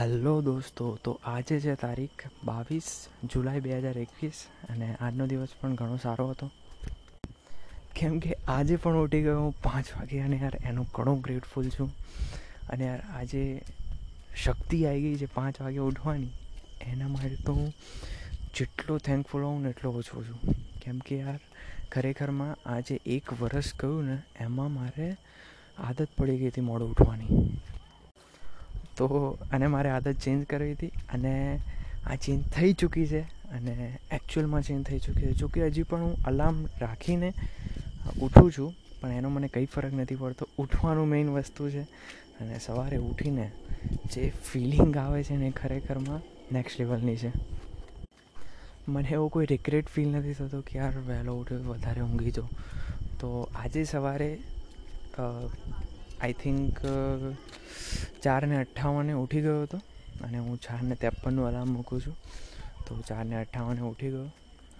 Hello દોસ્તો, તો આજે છે તારીખ બાવીસ જુલાઈ બે હજાર એકવીસ અને આજનો દિવસ પણ ઘણો સારો હતો. કેમ કે આજે પણ ઉઠી ગયો હું પાંચ વાગે અને યાર એનો ઘણો ગ્રેટફુલ છું. અને યાર આજે શક્તિ આવી ગઈ છે પાંચ વાગે ઉઠવાની. એના માટે તો હું જેટલો થેન્કફુલ હોઉં ને એટલો ઓછો છું. કેમ કે યાર ખરેખરમાં આજે એક વરસ ગયું ને, એમાં મારે આદત પડી ગઈ હતી મોડું ઉઠવાની. તો અને મારે આદત ચેન્જ કરવી હતી અને આ ચેન્જ થઈ ચૂકી છે અને એકચ્યુઅલમાં ચેન્જ થઈ ચૂકી છે. જોકે હજી પણ હું અલાર્મ રાખીને ઉઠું છું, પણ એનો મને કંઈ ફરક નથી પડતો. ઉઠવાનું મેઇન વસ્તુ છે અને સવારે ઉઠીને જે ફિલિંગ આવે છે ને ખરેખરમાં નેક્સ્ટ લેવલની છે. મને એવો કોઈ રિગ્રેટ ફીલ નથી થતો કે યાર વહેલો ઉઠ્યો વધારે ઊંઘી જાઉં. તો આજે સવારે આઈ થિંક ચાર ને અઠ્ઠાવને ઉઠી ગયો હતો અને હું ચારને ત્રેપનનું અલાર્મ મૂકું છું. તો ચારને અઠ્ઠાવને ઉઠી ગયો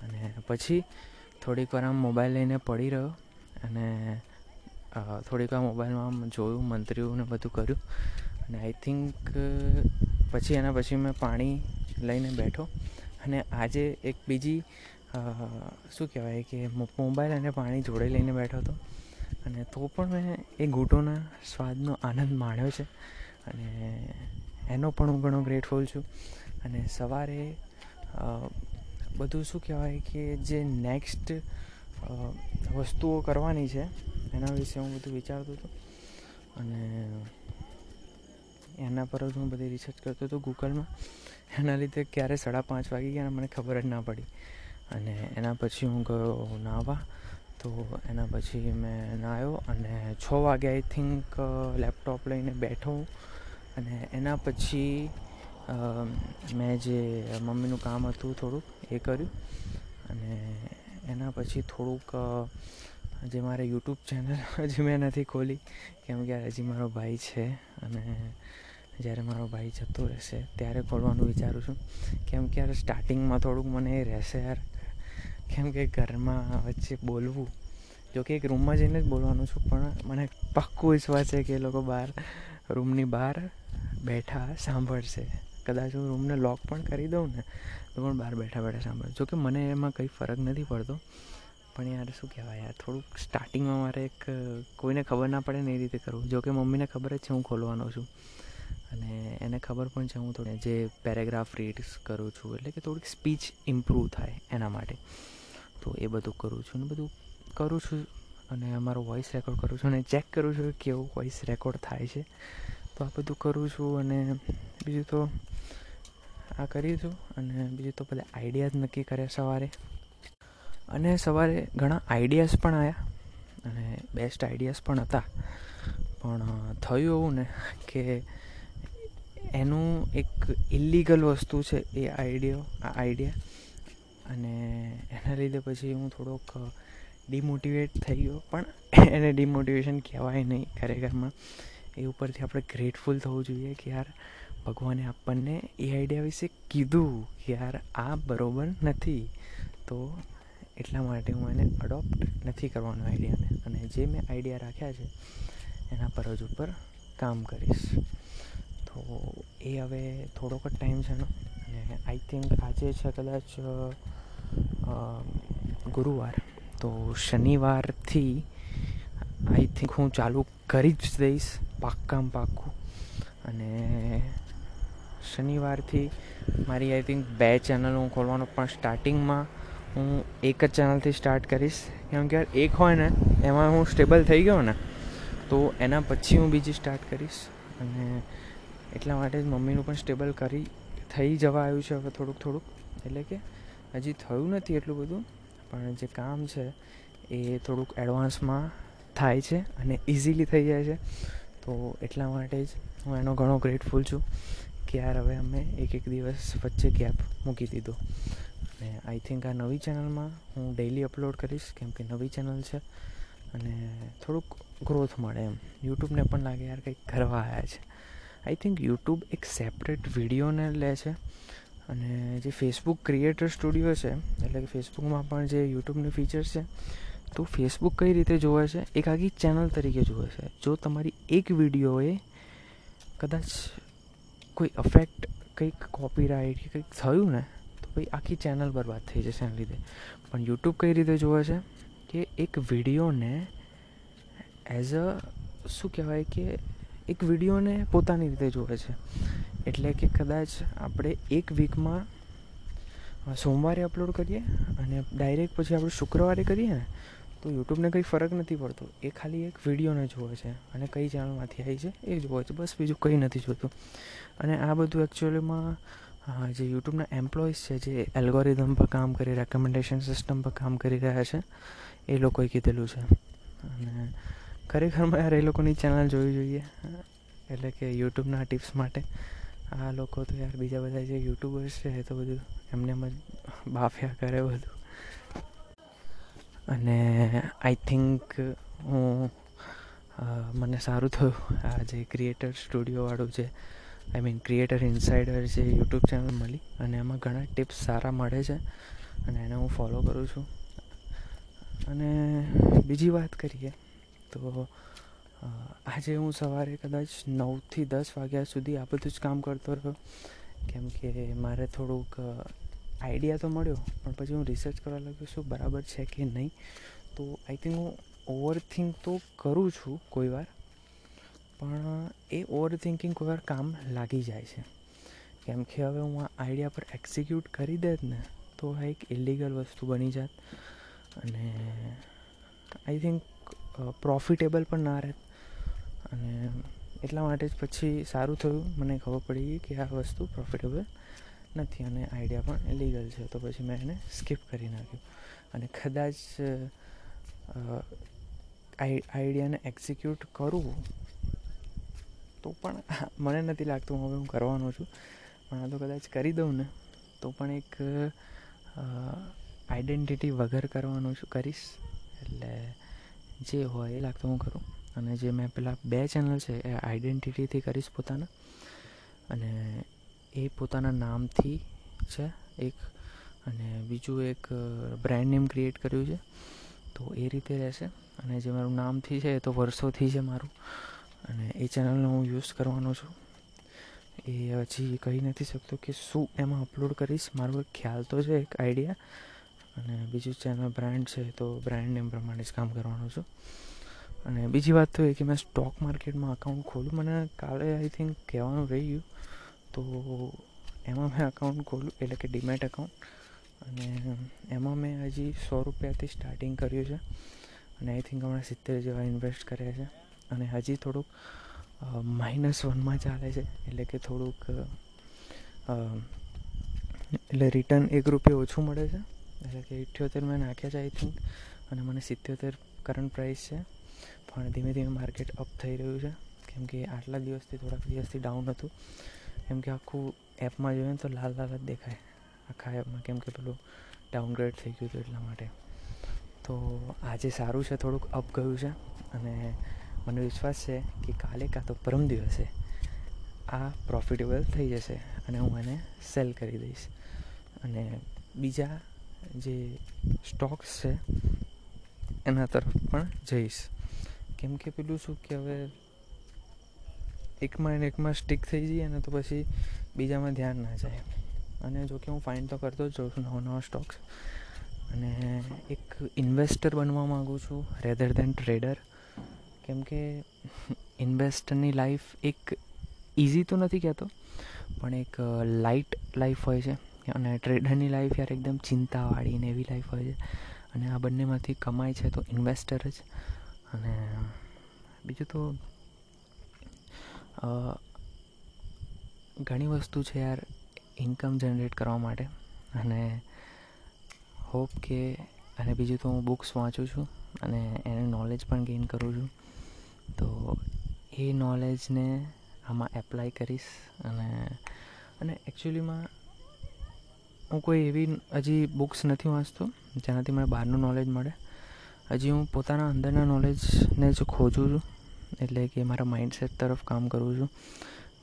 અને પછી થોડીક વાર આમ મોબાઈલ લઈને પડી રહ્યો અને થોડીક વાર મોબાઈલમાં આમ જોયું મંત્રીઓને બધું કર્યું. અને આઈ થિંક પછી એના પછી મેં પાણી લઈને બેઠો. અને આજે એક બીજી શું કહેવાય કે મોબાઈલ અને પાણી જોડે લઈને બેઠો હતો. અને તો પણ મેં એ ઘૂંટોના સ્વાદનો આનંદ માણ્યો છે. અને એનો પણ હું ઘણો ગ્રેટફુલ છું. અને સવારે બધું શું કહેવાય કે જે નેક્સ્ટ વસ્તુઓ કરવાની છે, એના વિશે હું બધું વિચારતો હતો. અને એના પર જ હું બધી રિસર્ચ કરતો હતો ગૂગલમાં. એના લીધે ક્યારે સાડા પાંચ વાગી ગયા મને ખબર જ ના પડી. અને એના પછી હું ગયો નાહવા તો એના પછી મેં નાહ્યો અને છ વાગે આઈ થિંક લેપટોપ લઈને બેઠો અને એના પછી મેં જે મમ્મીનું કામ હતું થોડુંક, એ કર્યું. અને એના પછી થોડુંક જે મારે યુટ્યુબ ચેનલ હજી મેં નથી ખોલી, કેમ કે હજી મારો ભાઈ છે અને જ્યારે મારો ભાઈ જતો રહેશે, ત્યારે ખોલવાનું વિચારું છું. કેમ કે યાર સ્ટાર્ટિંગમાં થોડુંક મને એ રહેશે યાર. કેમ કે ઘરમાં વચ્ચે બોલવું જોકે એક રૂમમાં જઈને જ બોલવાનું છું, પણ મને પાક્કો વિશ્વાસ છે કે એ લોકો બહાર રૂમની બહાર બેઠા સાંભળશે. કદાચ હું રૂમને લોક પણ કરી દઉં ને, તો પણ બહાર બેઠા બેઠા સાંભળે જો કે મને એમાં કંઈ ફરક નથી પડતો. પણ યાર, શું કહેવાય યાર, થોડુંક સ્ટાર્ટિંગમાં મારે એક કોઈને ખબર ના પડે ને એ રીતે કરવું. જો કે મમ્મીને ખબર જ છે, હું ખોલવાનો છું. અને એને ખબર પણ છે, હું થોડી જે પેરેગ્રાફ રીડ્સ કરું છું, એટલે કે થોડીક સ્પીચ ઇમ્પ્રૂવ થાય એના માટે. તો એ બધું કરું છું ને બધું કરું છું. અને અમારો વોઇસ રેકોર્ડ કરું છું અને ચેક કરું છું કે કેવો વોઇસ રેકોર્ડ થાય છે. તો આ બધું કરું છું અને બીજું તો આ કર્યું છું અને બીજું તો બધા આઈડિયાઝ નક્કી કર્યા સવારે. અને સવારે ઘણા આઈડિયાઝ પણ આવ્યા અને બેસ્ટ આઈડિયાઝ પણ હતા. પણ થયું એવું ને કે એનું એક ઇલીગલ વસ્તુ છે એ આઈડિયો આ આઈડિયા અને એના લીધે પછી હું થોડોક ડિમોટિવેટ થઈ ગયો પણ એને ડિમોટિવેશન કહેવાય નહીં ખરેખરમાં. એ ઉપરથી આપણે ગ્રેટફુલ થવું જોઈએ કે યાર, ભગવાને આપણને એ આઈડિયા વિશે કીધું કે યાર, આ બરાબર નથી. તો એટલા માટે હું એને અડોપ્ટ નથી કરવાનો આઈડિયાને અને જે મેં આઈડિયા રાખ્યા છે, એના પર જ ઉપર કામ કરીશ. તો એ હવે થોડોક જ ટાઈમ છે ને આઈ થિંક આજે છે કદાચ ગુરુવાર. તો શનિવારથી આઈ થિંક હું ચાલુ કરી જ દઈશ પાક્કામ પાક્કું. અને શનિવારથી મારી આઈ થિંક બે ચેનલ હું ખોલવાનો પણ સ્ટાર્ટિંગમાં હું એક જ ચેનલથી સ્ટાર્ટ કરીશ. કેમ કે એક હોય ને, એમાં હું સ્ટેબલ થઈ ગયો ને, તો એના પછી હું બીજી સ્ટાર્ટ કરીશ. અને એટલા માટે જ મમ્મીનું પણ સ્ટેબલ કરી, થઈ જવા આવ્યું છે હવે થોડુંક થોડુંક. એટલે કે હજી થયું નથી એટલું બધું. પણ જે કામ છે એ થોડુંક એડવાન્સમાં થાય છે અને ઇઝીલી થઈ જાય છે. તો એટલા માટે જ હું એનો ઘણો ગ્રેટફુલ છું કે યાર હવે અમે એક એક દિવસ વચ્ચે ગેપ મૂકી દીધો. અને આઈ થિંક આ નવી ચેનલમાં હું ડેઈલી અપલોડ કરીશ કેમ કે નવી ચેનલ છે અને થોડુંક ગ્રોથ મળે એમ. યુટ્યુબને પણ લાગે યાર કંઈક કરવા આવ્યા છે. આઈ થિંક યુટ્યુબ એક સેપરેટ વિડીયોને લે છે. અને જે ફેસબુક ક્રિએટર સ્ટુડિયો છે, એટલે કે ફેસબુકમાં પણ જે યુટ્યુબની ફીચર્સ છે, તો ફેસબુક કઈ રીતે જોવે છે? એક આખી ચેનલ તરીકે જોવે છે. જો તમારી એક વિડીયોએ કદાચ કોઈ અફેક્ટ કંઈક કોપીરાઇટ કે કંઈક થયું ને, તો ભાઈ આખી ચેનલ બરબાદ થઈ જશે એના લીધે. પણ યુટ્યુબ કઈ રીતે જોવે છે? કે એક વિડીયોને એઝ અ શું કહેવાય કે એક વિડીયોને પોતાની રીતે જોવે છે. એટલે કે કદાચ આપણે એક વીકમાં સોમવારે અપલોડ કરીએ અને ડાયરેક્ટ પછી આપણે શુક્રવારે કરીએ ને, તો યુટ્યુબને કંઈ ફરક નથી પડતો. એ ખાલી એક વિડીયોને જોવે છે અને કઈ ચેનલમાંથી આવી છે એ જોવે છે. બસ બીજું કંઈ નથી જોતું. અને આ બધું એકચ્યુઅલીમાં જે યુટ્યુબના એમ્પ્લોઈઝ છે, જે એલ્ગોરિધમ પર કામ કરી રેકમેન્ડેશન સિસ્ટમ પર કામ કરી રહ્યા છે, એ લોકોએ કીધેલું છે. અને ખરેખરમાં યાર એ લોકોની ચેનલ જોવી જોઈએ, એટલે કે યુટ્યુબના ટિપ્સ માટે. આ લોકો તો યાર બીજા બધા જે યુટ્યુબર્સ છે એ તો બધું એમને એમ જ બાફ્યા કરે બધું. અને આઈ થિંક હું મને સારું થયું આ જે ક્રિએટર સ્ટુડિયોવાળું છે આઈ મીન ક્રિએટર ઇન્સાઇડર જે યુટ્યુબ ચેનલ મળી અને એમાં ઘણા ટિપ્સ સારા મળે છે અને એને હું ફોલો કરું છું. અને બીજી વાત કરીએ તો આજે હું સવારે કદાચ નવથી દસ વાગ્યા સુધી આ બધું જ કામ કરતો રહ્યો. કેમ કે મારે થોડુંક આઈડિયા તો મળ્યો, પણ પછી હું રિસર્ચ કરવા લાગ્યો શું બરાબર છે કે નહીં. તો આઈ થિંક હું ઓવર થિંક તો કરું છું કોઈ વાર, પણ એ ઓવર થિંકિંગ કોઈ વાર કામ લાગી જાય છે. કેમ કે હવે હું આ આઈડિયા પર એક્ઝિક્યુટ કરી દેત ને, તો આ એક ઇલીગલ વસ્તુ બની જાત. અને આઈ થિંક પ્રોફિટેબલ પણ ના રહે. અને એટલા માટે જ પછી સારું થયું. મને ખબર પડી ગઈ કે આ વસ્તુ પ્રોફિટેબલ નથી અને આઈડિયા પણ ઇલીગલ છે. તો પછી મેં એને સ્કીપ કરી નાખ્યું. અને કદાચ આઈડિયાને એક્ઝિક્યુટ કરવું તો પણ મને નથી લાગતું હવે હું કરવાનો છું. પણ આ તો કદાચ કરી દઉં ને, તો પણ એક આઈડેન્ટિટી વગર કરવાનું છું, કરીશ. એટલે જે હોય એ લાગતું હું કરું. અને જે મેં પેલા બે ચેનલ છે એ આઈડેન્ટિટીથી કરીશ પોતાના. અને એ પોતાના નામથી છે એક, અને બીજું એક બ્રાન્ડ નેમ ક્રિએટ કર્યું છે. તો એ રીતે રહેશે. અને જે મારું નામથી છે એ તો વર્ષોથી છે મારું. અને એ ચેનલનો હું યુઝ કરવાનો છું. એ હજી કહી નથી શકતો કે શું એમાં અપલોડ કરીશ. મારો એક ખ્યાલ તો છે, એક આઈડિયા અને બીજું ચેનલ બ્રાન્ડ છે તો બ્રાન્ડ નેમ પ્રમાણે જ કામ કરવાનું છું. અને બીજી વાત તો એ કે મેં સ્ટોક માર્કેટમાં અકાઉન્ટ ખોલું મને કાલે આઈ થિંક કહેવાનું રહી ગયું તો એમાં મેં અકાઉન્ટ ખોલ્યું, એટલે કે ડીમેટ અકાઉન્ટ અને એમાં મેં હજી સો રૂપિયાથી સ્ટાર્ટિંગ કર્યું છે. અને આઈ થિંક હમણાં સિત્તેર જેવા ઇન્વેસ્ટ કર્યા છે. અને હજી થોડુંક માઇનસ વનમાં ચાલે છે. એટલે કે થોડુંક એટલે રિટર્ન એક રૂપિયો ઓછું મળે છે. એટલે કે ઇઠ્યોતેર મેં નાખ્યા છે આઈ થિંક અને મને સિત્યોતેર કરંટ પ્રાઇસ છે. પણ ધીમે ધીમે માર્કેટ અપ થઈ રહ્યું છે. કેમ કે આટલા દિવસથી, થોડાક દિવસથી ડાઉન હતું. કેમ કે આખું એપમાં જોઈએ ને તો લાલ લાલ જ દેખાય. આખા એપમાં કેમ કે પેલું ડાઉનગ્રેડ થઈ ગયું હતું એટલા માટે. તો આજે સારું છે, થોડુંક અપ ગયું છે. અને મને વિશ્વાસ છે કે કાલે કાં તો પરમ દિવસે આ પ્રોફિટેબલ થઈ જશે અને હું એને સેલ કરી દઈશ. અને બીજા જે સ્ટોક્સ છે, એના તરફ પણ જઈશ. કેમ કે પેલું શું કે હવે એકમાં ને એકમાં સ્ટીક થઈ જઈએ ને તો પછી બીજામાં ધ્યાન ના જાય. અને જો કે હું ફાઇન તો કરતો જ જાઉં છું, નવા નવા સ્ટોક્સ અને એક ઇન્વેસ્ટર બનવા માગું છું રેધર દેન ટ્રેડર કેમ કે ઇન્વેસ્ટરની લાઈફ એક ઇઝી તો નથી કહેતો, પણ એક લાઇટ લાઈફ હોય છે. અને ટ્રેડરની લાઈફ યાર એકદમ ચિંતાવાળી ને એવી લાઈફ હોય છે. અને આ બંનેમાંથી કમાય છે તો ઇન્વેસ્ટર જ. અને બીજું તો ઘણી વસ્તુ છે યાર ઇન્કમ જનરેટ કરવા માટે. અને હોપ કે, અને બીજું તો હું બુક્સ વાંચું છું અને એને નોલેજ પણ ગેઇન કરું છું. તો એ નોલેજને આમાં એપ્લાય કરીશ અને અને એકચ્યુઅલીમાં હું કોઈ એવી હજી બુક્સ નથી વાંચતો જેનાથી મને બહારનું નોલેજ મળે. હજી હું પોતાના અંદરના નોલેજને જ ખોજું છું. એટલે કે મારા માઇન્ડસેટ તરફ કામ કરું છું.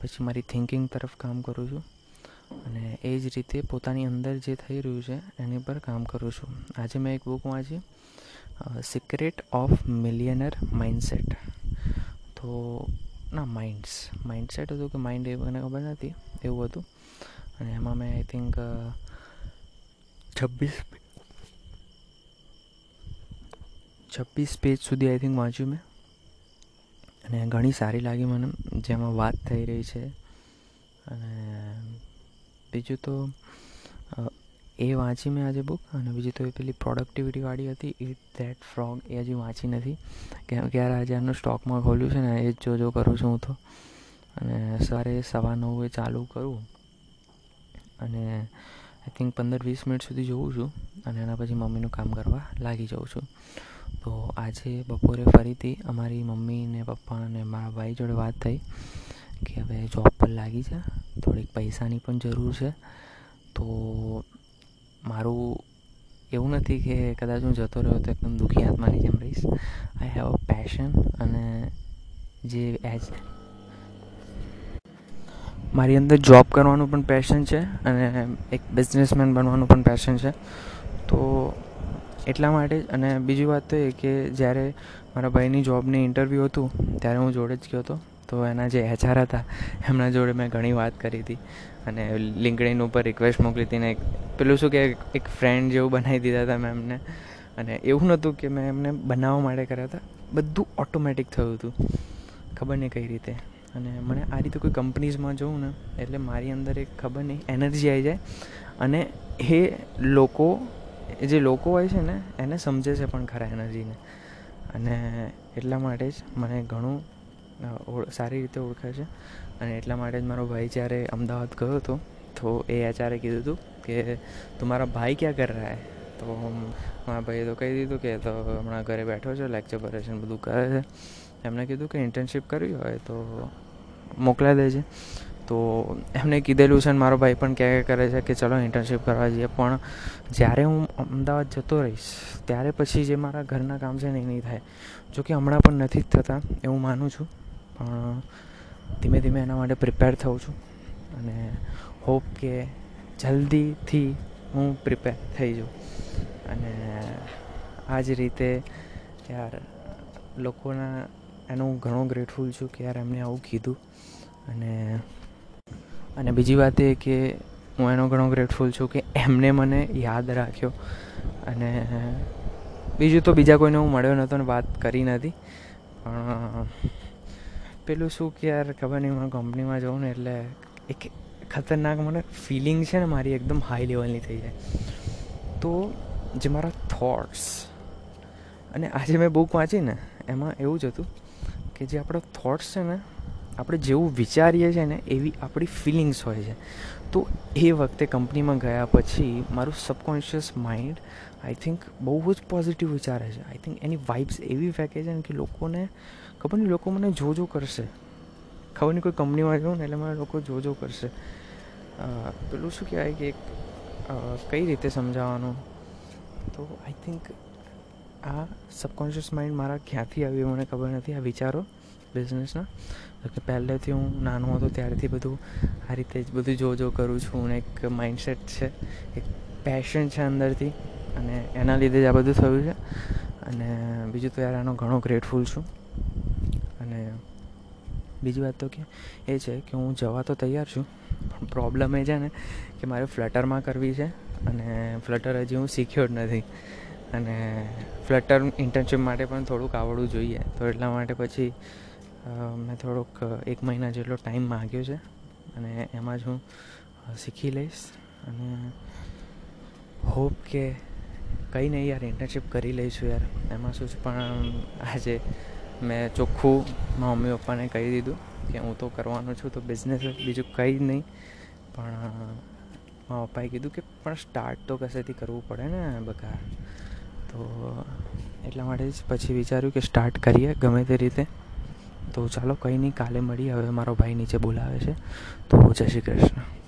પછી મારી થિંકિંગ તરફ કામ કરું છું. અને એ જ રીતે પોતાની અંદર જે થઈ રહ્યું છે, એની પર કામ કરું છું. આજે મેં એક બુક વાંચી સિક્રેટ ઓફ મિલિયનર માઇન્ડસેટ તો, ના માઇન્ડ્સ માઇન્ડસેટ હતું કે માઇન્ડ એ મને ખબર નથી, એવું હતું. અને એમાં મેં આઈ થિંક છવ્વીસ છવ્વીસ પેજ સુધી આઈ થિંક વાંચ્યું મેં. અને ઘણી સારી લાગી મને, જેમાં વાત થઈ રહી છે. અને બીજું તો એ વાંચી મેં આજે બુક અને બીજું તો એ પેલી પ્રોડક્ટિવિટીવાળી હતી ઇટ ધેટ ફ્રોગ એ હજી વાંચી નથી. કેમ કે યાર, આજે એમનું સ્ટોકમાં ખોલ્યું છે ને, એ જ જો જો કરું છું હું તો. અને સવારે સવા નવે ચાલુ કરું. અને આઈ થિંક પંદર વીસ મિનિટ સુધી જોઉં છું. અને એના પછી મમ્મીનું કામ કરવા લાગી જાઉં છું. તો આજે બપોરે ફરીથી અમારી મમ્મી ને પપ્પા અને મારા ભાઈ જોડે વાત થઈ કે હવે જોબ પર લાગી છે. થોડીક પૈસાની પણ જરૂર છે. તો મારું એવું નથી કે કદાચ હું જતો રહ્યો તો એકદમ દુઃખી આત્માની જેમ રહીશ. આઈ હેવ અ પેશન અને જે એજ મારી અંદર જોબ કરવાનું પણ પેશન છે અને એક બિઝનેસમેન બનવાનું પણ પેશન છે. તો એટલા માટે જ. અને બીજી વાત તો એ કે જ્યારે મારા ભાઈની જોબની ઇન્ટરવ્યૂ હતું, ત્યારે હું જોડે જ ગયો હતો. તો એના જે એચઆર હતા, એમના જોડે મેં ઘણી વાત કરી હતી. અને લિંકડિન ઉપર રિક્વેસ્ટ મોકલી હતી ને પેલું શું કે, એક ફ્રેન્ડ જેવું બનાવી દીધા હતા મેં એમને. અને એવું નહોતું કે મેં એમને બનાવવા માટે કર્યા હતા. બધું ઓટોમેટિક થયું હતું. ખબર નહીં કઈ રીતે. અને મને આ રીતે કોઈ કંપનીઝમાં જોઉં ને, એટલે મારી અંદર એક ખબર નહીં એનર્જી આવી જાય. અને એ લોકો જે લોકો હોય છે ને, એને સમજે છે પણ ખરા એનર્જીને. અને એટલા માટે જ મને ઘણું સારી રીતે ઓળખે છે. અને એટલા માટે જ મારો ભાઈ જ્યારે અમદાવાદ ગયો હતો, તો એ એચઆરે કીધું હતું કે, તમારા ભાઈ ક્યાં કર રહ્યા હે? તો મારા ભાઈએ તો કહી દીધું કે, તો હમણાં ઘરે બેઠો છે લેક્ચર ભરે છે બધું કરે છે. એમણે કીધું કે ઇન્ટર્નશીપ કરવી હોય તો મોકલાવી દેજે. તો એમને કીધેલું છે ને મારો ભાઈ પણ ક્યાં કરે છે કે ચલો ઇન્ટર્નશીપ કરવા જઈએ. પણ જ્યારે હું અમદાવાદ જતો રહીશ, ત્યારે પછી જે મારા ઘરના કામ છે ને એ નહીં થાય. જો કે હમણાં પણ નથી જ થતા, એવું માનું છું. પણ ધીમે ધીમે એના માટે પ્રિપેર થઉં છું. અને હોપ કે જલ્દીથી હું પ્રિપેર થઈ જાઉં. અને આ જ રીતે યાર લોકોના, એનું હું ઘણો ગ્રેટફુલ છું કે યાર એમને આવું કીધું. અને અને બીજી વાત એ કે હું એનો ઘણો ગ્રેટફુલ છું કે એમને મને યાદ રાખ્યો. અને બીજું તો બીજા કોઈને હું મળ્યો નહોતો ને વાત કરી નથી. પણ પેલું શું કે યાર ખબર નહીં, હું કંપનીમાં જાઉં ને એટલે એક ખતરનાક મને ફિલિંગ છે ને મારી એકદમ હાઈ લેવલની થઈ જાય. તો જે મારા થોટ્સ અને આજે મેં બુક વાંચી ને, એમાં એવું જ હતું કે જે આપણો થોટ્સ છે ને આપણે જેવું વિચારીએ છીએ ને એવી આપણી ફિલિંગ્સ હોય છે. તો એ વખતે કંપનીમાં ગયા પછી મારું સબકોન્શિયસ માઇન્ડ આઈ થિંક બહુ જ પોઝિટિવ વિચારે છે. આઈ થિંક એની વાઇબ્સ એવી ફેંકે છે કે લોકોને, ખબર નહીં, લોકો મને જોજો કરશે. ખબર નહીં કોઈ કંપનીમાં જાઉં ને એટલે મને લોકો જોજો કરશે. પેલું શું કહેવાય કે કઈ રીતે સમજાવવાનું? તો આઈ થિંક આ સબકોન્શિયસ માઇન્ડ મારા ક્યાંથી આવ્યું મને ખબર નથી, આ વિચારો બિઝનેસના કે પહેલેથી હું નાનો હતો ત્યારથી બધું આ રીતે જ બધું જો જો કરું છું. અને એક માઇન્ડસેટ છે, એક પેશન છે અંદરથી. અને એના લીધે જ આ બધું થયું છે. અને બીજું તો યાર આનો ઘણો ગ્રેટફુલ છું. અને બીજી વાત તો કે એ છે કે હું જવા તો તૈયાર છું, પણ પ્રોબ્લેમ એ છે ને કે મારે ફ્લટરમાં કરવી છે. અને ફ્લટર હજી હું શીખ્યો જ નથી. અને ફ્લટર ઇન્ટર્નશીપ માટે પણ થોડુંક આવડવું જોઈએ. તો એટલા માટે પછી મેં થોડોક એક મહિના જેટલો ટાઈમ માગ્યો છે અને એમાં જ હું શીખી લઈશ અને હોપ કે કંઈ નહીં યાર ઇન્ટર્નશીપ કરી લઈશું યાર. એમાં શું છે, પણ આજે મેં ચોખ્ખું મારા મમ્મી પપ્પાને કહી દીધું કે હું તો કરવાનો છું, તો બિઝનેસ બીજું કંઈ જ નહીં. પણ મારા પપ્પાએ કીધું કે, પણ સ્ટાર્ટ તો કશેથી કરવું પડે ને બકા તો, એટલા માટે જ પછી વિચાર્યું કે સ્ટાર્ટ કરીએ ગમે તે રીતે. તો ચાલો કંઈ નહીં, કાલે મળીએ. હવે મારો ભાઈ નીચે બોલાવે છે. તો જય શ્રી કૃષ્ણ.